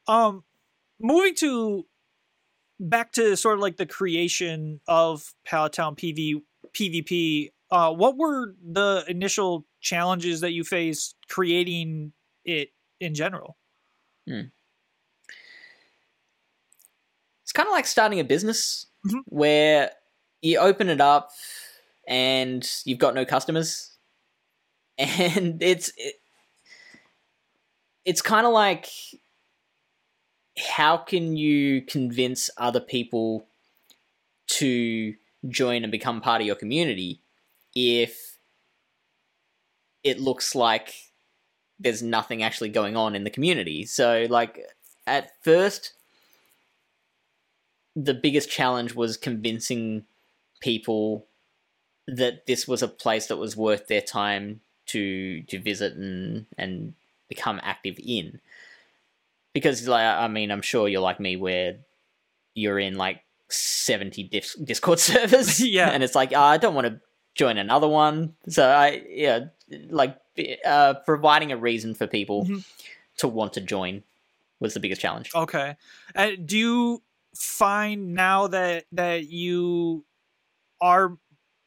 um moving to back to sort of like the creation of Pallet Town PV PvP uh what were the initial challenges that you faced creating it in general it's kind of like starting a business Mhm. where you open it up and you've got no customers. And it's it, it's kind of like how can you convince other people to join and become part of your community if it looks like there's nothing actually going on in the community? So like at first the biggest challenge was convincing people that this was a place that was worth their time to to visit and and become active in. Because like i mean i'm sure you're like me where you're in like 70 dis- discord servers. Yeah. and it's like oh, i don't want to join another one. So i yeah like uh providing a reason for people Mhm. to want to join was the biggest challenge. Okay. Uh, do you find now that that you are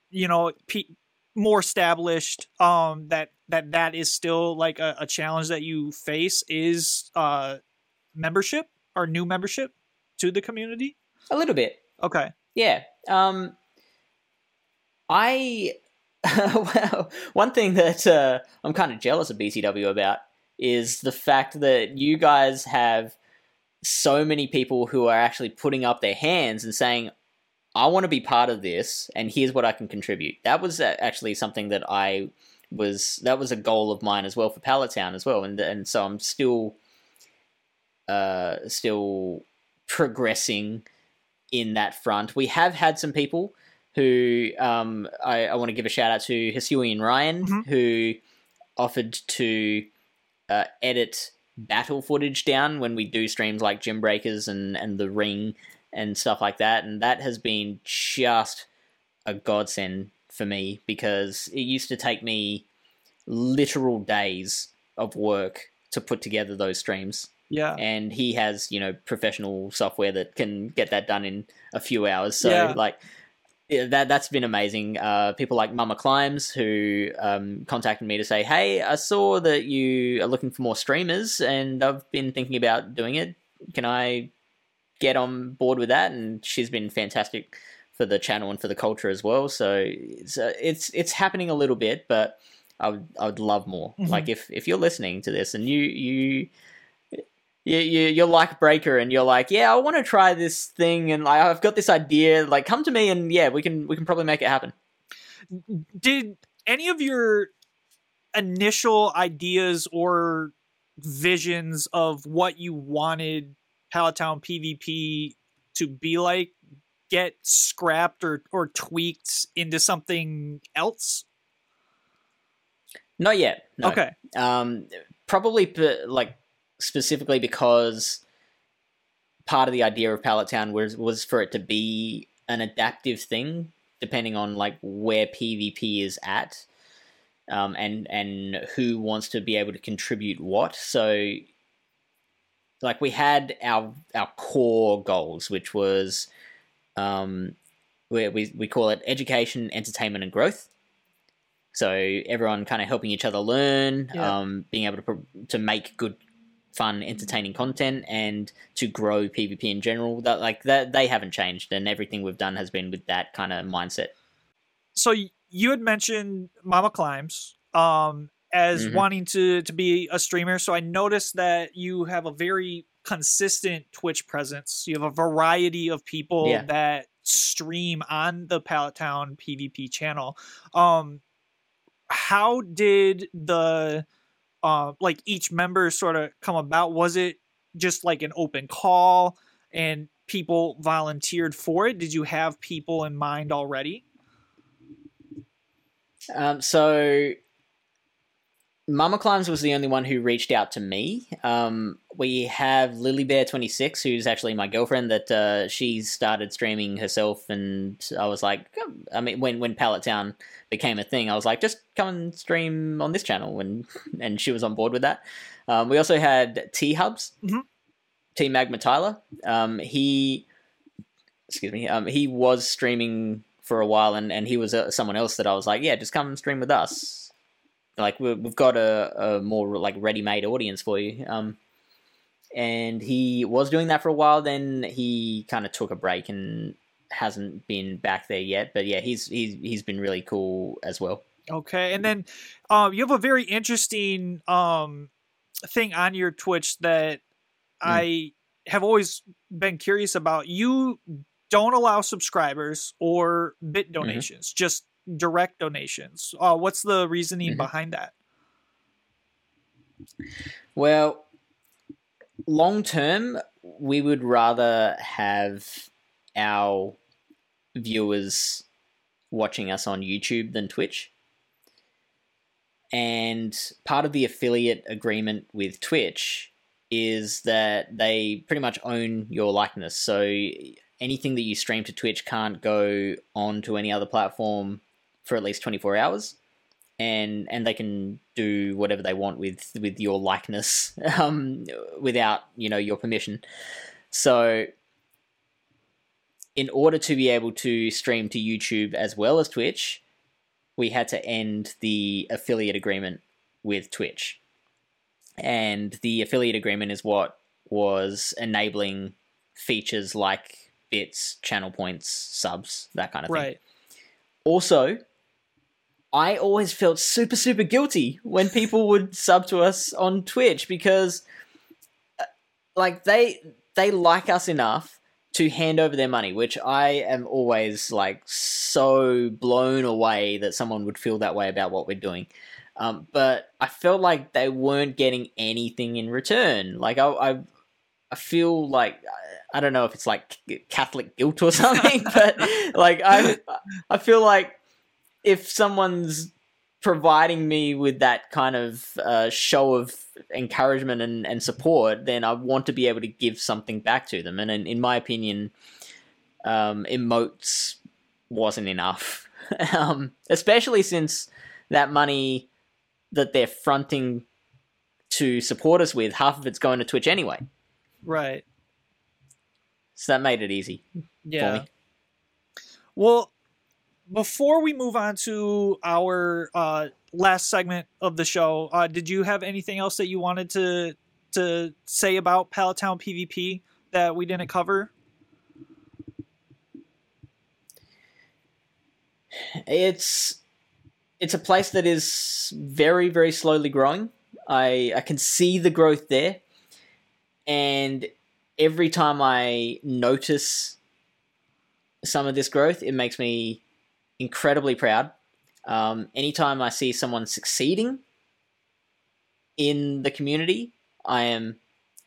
you know pe more established um that that that is still like a, a challenge that you face is uh membership or new membership to the community a little bit okay Yeah. Um I well, one thing that uh, I'm kind of jealous of BTW about is the fact that you guys have so many people who are actually putting up their hands and saying I want to be part of this and here's what I can contribute. That was uh, actually something that I was that was a goal of mine as well for Pallet Town as well and and so I'm still uh still progressing in that front. We have had some people who um, I, I want to give a shout out to Hisui and Ryan, Mhm. who offered to uh, edit battle footage down when we do streams like Gym Breakers and, and The Ring and stuff like that. And that has been just a godsend for me because it used to take me literal days of work to put together those streams. Yeah. And he has, you know, professional software that can get that done in a few hours. So Yeah. like that that's been amazing. Uh, people like Mama Climbs who um, contacted me to say, "Hey, I saw that you are looking for more streamers, and I've been thinking about doing it. Can I get on board with that?" And she's been fantastic for the channel and for the culture as well. So it's uh, it's, it's happening a little bit, but I would I would love more. Mhm. Like if if you're listening to this and you you you, you you're like Breaker and you're like, yeah, I want to try this thing and like, I've got this idea. Like, come to me and yeah, we can we can probably make it happen. Did any of your initial ideas or visions of what you wanted Pallet Town PvP to be like get scrapped or, or tweaked into something else? Not yet. No. Okay. Um, probably p- like specifically because part of the idea of Pallet Town was was for it to be an adaptive thing, depending on like where PvP is at, um, and and who wants to be able to contribute what. So, like we had our our core goals, which was, um, we we we call it education, entertainment, and growth. So everyone kind of helping each other learn, Yeah. um, being able to to make good, fun, entertaining content, and to grow PvP in general. That like that they haven't changed, and everything we've done has been with that kind of mindset. So you had mentioned Mama Climbs um, as Mhm. wanting to, to be a streamer. So I noticed that you have a very consistent Twitch presence. You have a variety of people Yeah. that stream on the Pallet Town PvP channel. Um, how did the uh, like each member sort of come about? Was it just like an open call and people volunteered for it? Did you have people in mind already? Um, so Mama Climbs was the only one who reached out to me. Um, we have Lily Bear twenty six, who's actually my girlfriend. That uh, she started streaming herself, and I was like, I mean, when when Pallet Town became a thing, I was like, just come and stream on this channel, and and she was on board with that. Um, we also had T Hubs, Mhm. T Magma Tyler. Um, he, excuse me, um, he was streaming for a while, and and he was uh, someone else that I was like, yeah, just come and stream with us like we- we've got a, a more like ready-made audience for you. Um and he was doing that for a while then he kind of took a break and hasn't been back there yet. But yeah he's he's he's been really cool as well. Okay, and then um, you have a very interesting um, thing on your Twitch that I have always been curious about. You don't allow subscribers or bit donations, just direct donations. Uh, what's the reasoning Mhm. behind that? well long term we would rather have our viewers watching us on YouTube than Twitch. And part of the affiliate agreement with Twitch is that they pretty much own your likeness. So anything that you stream to Twitch can't go onto any other platform for at least 24 hours. And and they can do whatever they want with with your likeness um, without you know your permission. So in order to be able to stream to YouTube as well as Twitch, we had to end the affiliate agreement with Twitch. And the affiliate agreement is what was enabling features like bits, channel points, subs, that kind of thing. Right. Also, I always felt super, super guilty when people would sub to us on Twitch because, uh, like, they they like us enough to hand over their money, which I am always like so blown away that someone would feel that way about what we're doing. Um, but I felt like they weren't getting anything in return. Like I, I, I feel like I don't know if it's like Catholic guilt or something, but like I, I feel like if someone's providing me with that kind of uh, show of encouragement and, and support, then I want to be able to give something back to them. And in, in my opinion, um, emotes wasn't enough, um, especially since that money that they're fronting to support us with, half of it's going to Twitch anyway. Right. So that made it easy. Yeah. me. Well, before we move on to our uh, last segment of the show, uh, did you have anything else that you wanted to to say about Pallet Town PvP that we didn't cover? It's it's a place that is very very slowly growing. I I can see the growth there, and every time I notice some of this growth, it makes me incredibly proud. Um, anytime I see someone succeeding in the community, I am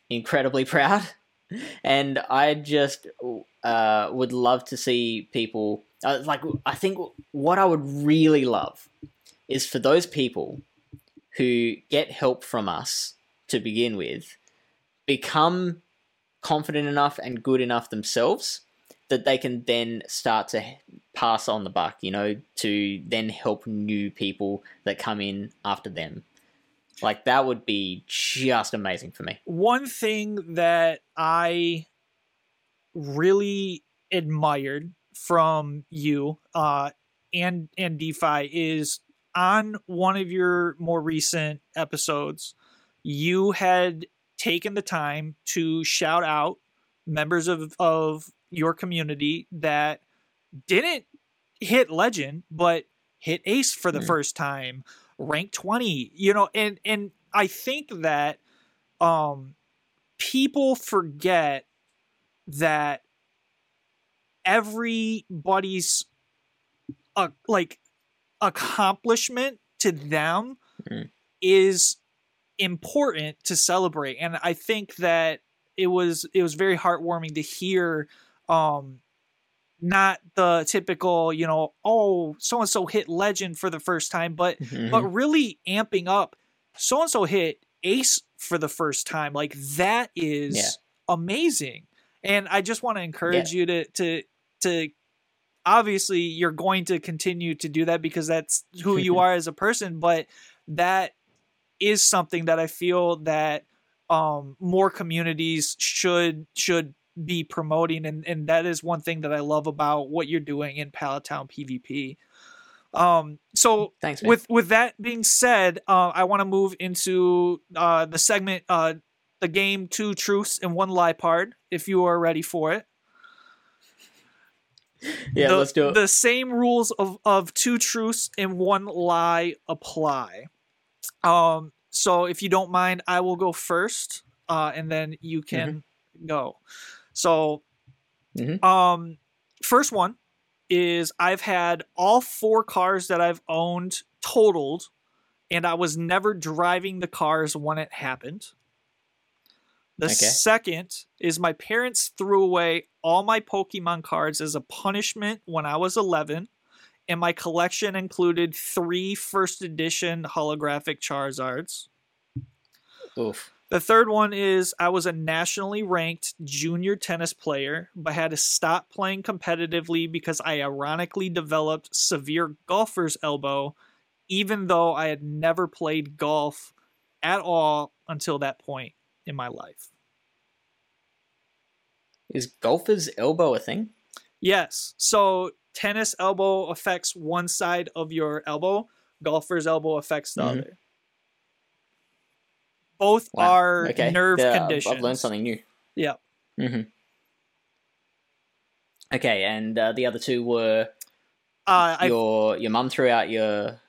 incredibly proud. And I just uh, would love to see people. Uh, like, I think what I would really love is for those people who get help from us to begin with become confident enough and good enough themselves that they can then start to pass on the buck, you know, to then help new people that come in after them. Like that would be just amazing for me. One thing that I really admired from you uh, and and DeFi is on one of your more recent episodes, you had taken the time to shout out members of, of your community that didn't hit legend but hit ace for the Mm. first time rank 20 you know and and i think that um people forget that everybody's uh, like accomplishment to them Mm. is important to celebrate and i think that it was it was very heartwarming to hear um not the typical you know oh so and so hit legend for the first time but but really amping up so and so hit ace for the first time like that is Yeah. amazing. And i just want to encourage you to to to obviously you're going to continue to do that because that's who you are as a person but that is something that i feel that um more communities should should be promoting and and that is one thing that i love about what you're doing in pallet town pvp um so Thanks, man. with with that being said uh, i want to move into uh the segment uh the game two truths and one lie part if you are ready for it yeah, the, let's do it. The same rules of, of two truths and one lie apply. Um, so if you don't mind, I will go first, uh, and then you can go. So, Mhm. um, first one is I've had all four cars that I've owned totaled, and I was never driving the cars when it happened. The Okay. second is my parents threw away all my Pokemon cards as a punishment when I was 11, and my collection included three first edition holographic Charizards. Oof. The third one is I was a nationally ranked junior tennis player, but had to stop playing competitively because I ironically developed severe golfer's elbow, even though I had never played golf at all until that point in my life. Is golfer's elbow a thing? Yes. So tennis elbow affects one side of your elbow, golfer's elbow affects the Mhm. other. Both Wow. are okay. nerve Yeah, I've- conditions. I've learned something new. Yeah. hmm Okay, and uh, the other two were Uh, your your mum threw out your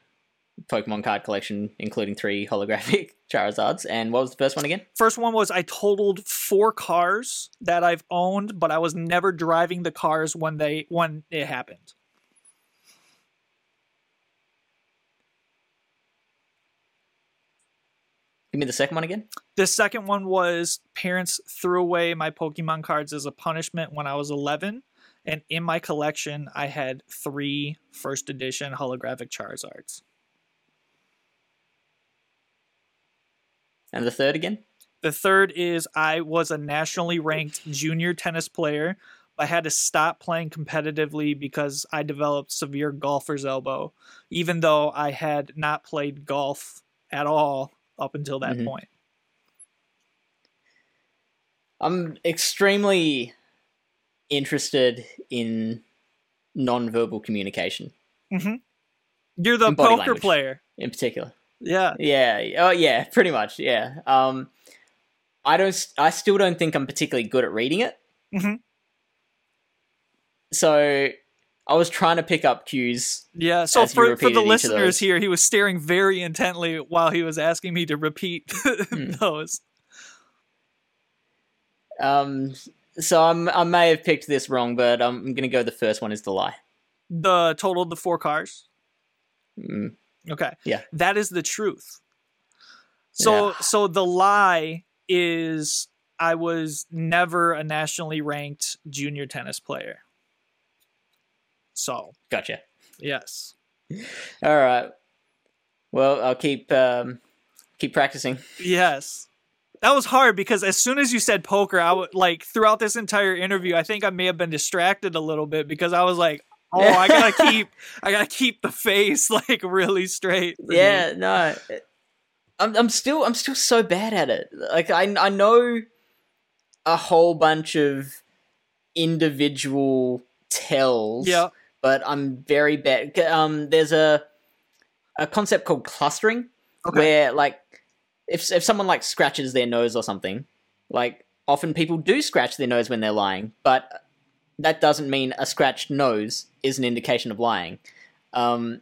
Pokemon card collection, including three holographic Charizards. And what was the first one again? First one was I totaled four cars that I've owned, but I was never driving the cars when they when it happened. Give me the second one again. The second one was parents threw away my Pokemon cards as a punishment when I was 11, and in my collection I had three first edition holographic Charizards. And the third again? The third is I was a nationally ranked junior tennis player, but had to stop playing competitively because I developed severe golfer's elbow, even though I had not played golf at all up until that mm-hmm. point. I'm extremely interested in nonverbal communication. Mm-hmm. You're the poker language, player in particular. Yeah. Yeah. Oh, yeah. Pretty much. Yeah. Um, I don't. I still don't think I'm particularly good at reading it. Mm-hmm. So I was trying to pick up cues. Yeah. So for, for the listeners here, he was staring very intently while he was asking me to repeat Hmm. those. Um, so I'm. I may have picked this wrong, but I'm gonna go. The first one is the lie. The total of the four cars. Mm, Okay. Yeah. That is the truth. So Yeah. so the lie is I was never a nationally ranked junior tennis player. So, gotcha. yes. All right. Well, I'll keep um, keep practicing. Yes. That was hard because as soon as you said poker, I would like throughout this entire interview, I think I may have been distracted a little bit because I was like, "Oh, I got to keep I got to keep the face like really straight." Yeah, you." no. I'm I'm still I'm still so bad at it. Like I I know a whole bunch of individual tells. Yeah. But I'm very bad. Um there's a a concept called clustering Okay. where like if if someone like scratches their nose or something, like often people do scratch their nose when they're lying, but that doesn't mean a scratched nose is an indication of lying. Um,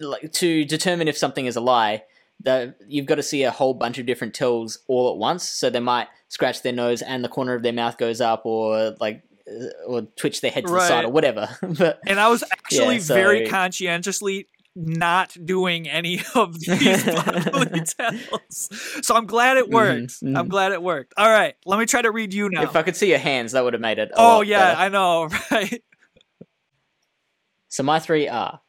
like to determine if something is a lie, the, you've got to see a whole bunch of different tells all at once. So they might scratch their nose and the corner of their mouth goes up, or like, or twitch their head to the side, or whatever. but And I was actually Yeah, so- very conscientiously not doing any of these bodily tells. So I'm glad it worked. I'm mhm. glad it worked. All right, let me try to read you now. if I could see your hands, that would have made it. Oh yeah, better. I know, right? So my three are: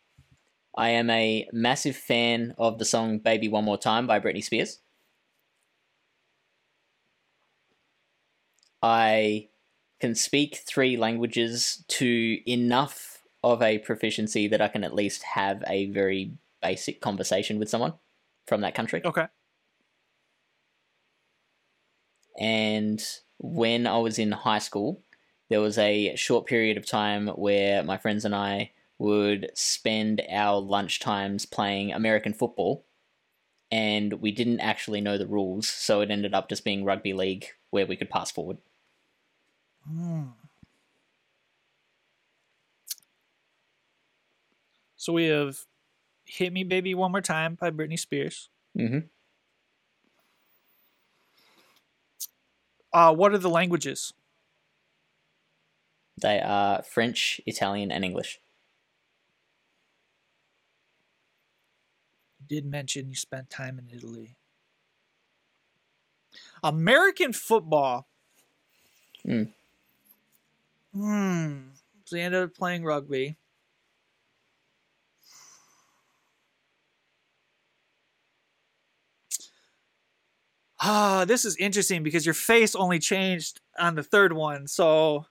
I am a massive fan of the song "Baby One More Time" by Britney Spears. I can speak three languages to enough of a proficiency that I can at least have a very basic conversation with someone from that country. Okay. And when I was in high school, there was a short period of time where my friends and I would spend our lunch times playing American football. And we didn't actually know the rules, so it ended up just being rugby league where we could pass forward. So we have "Hit Me, Baby, One More Time" by Britney Spears. Mm-hmm. Uh, what are the languages? They are French, Italian, and English. You did mention you spent time in Italy. American football. Hmm. Hmm. So he ended up playing rugby. Ah, this is interesting because your face only changed on the third one. So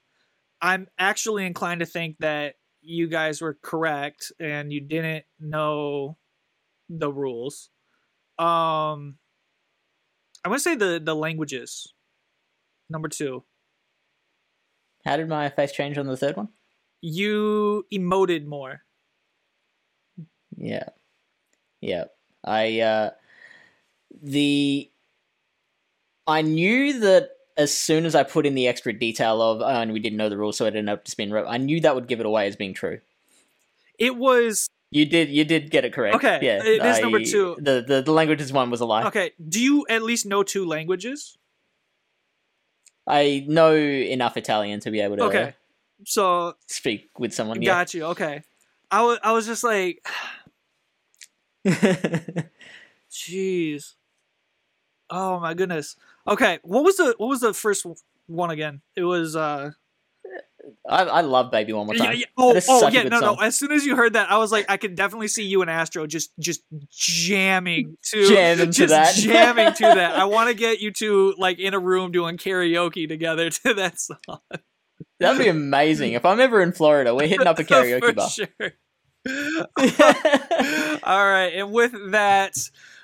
I'm actually inclined to think that you guys were correct and you didn't know the rules. Um I want to say the the languages. Number 2. How did my face change on the third one? You emoted more. Yeah. Yeah. I uh the I knew that as soon as I put in the extra detail of oh, and we didn't know the rules, so it ended up just being I knew that would give it away as being true. It was You did you did get it correct. Okay, Yeah. it is number two. The, the the languages one was a lie. Okay, do you at least know two languages? I know enough Italian to be able to Okay. So speak with someone. Yeah. got you. Okay. I was I was just like Jeez. Oh my goodness. Okay, what was the what was the first one again? It was uh I, I love Baby One More Time. yeah. Oh, oh yeah, no, no. As soon as you heard that, I was like, I could definitely see you and Astro just just jamming to Jamming to that. jamming to that. I want to get you two like in a room doing karaoke together to that song. That'd be amazing. If I'm ever in Florida, we're hitting up a karaoke For bar. sure. All right, and with that,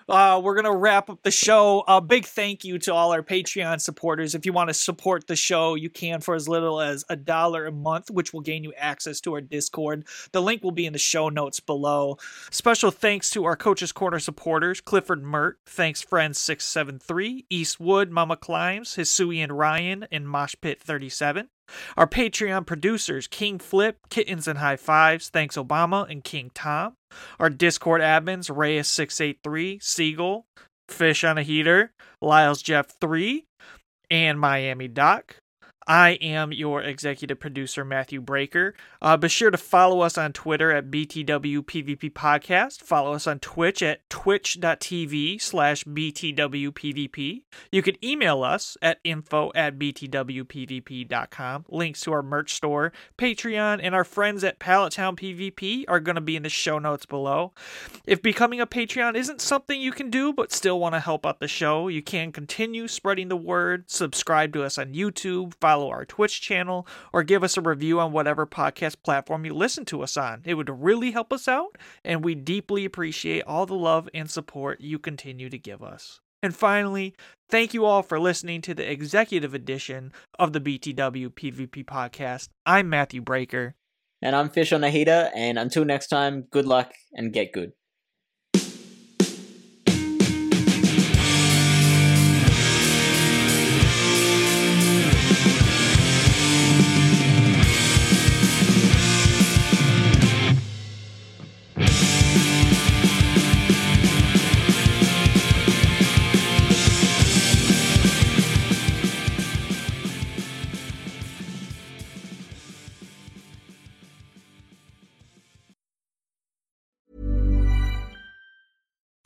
uh, we're gonna wrap up the show. A big thank you to all our Patreon supporters. If you want to support the show, you can for as little as a dollar a month, which will gain you access to our Discord. The link will be in the show notes below. Special thanks to our Coaches Corner supporters: Clifford Mert, thanks friends six seven three, Eastwood, Mama Climbs, Hisui and Ryan, and Mosh Pit thirty seven. Our Patreon producers, King Flip, Kittens and High Fives, Thanks Obama, and King Tom. Our Discord admins, Reyes683, Siegel, Fish on a Heater, Lyles Jeff 3, and Miami Doc. I am your executive producer, Matthew Breaker. Uh, be sure to follow us on Twitter at BTWPVP Podcast. Follow us on Twitch at twitch.tv slash BTW PvP. You can email us at info at BTWPvP.com. Links to our merch store, Patreon, and our friends at Pallet Town PvP are going to be in the show notes below. If becoming a Patreon isn't something you can do but still want to help out the show, you can continue spreading the word, subscribe to us on YouTube, follow our Twitch channel, or give us a review on whatever podcast platform you listen to us on. It would really help us out, and we deeply appreciate all the love and support you continue to give us. And finally, thank you all for listening to the executive edition of the BTW PvP podcast. I'm Matthew Breaker. And I'm Fish on a Heater, and until next time, good luck and get good.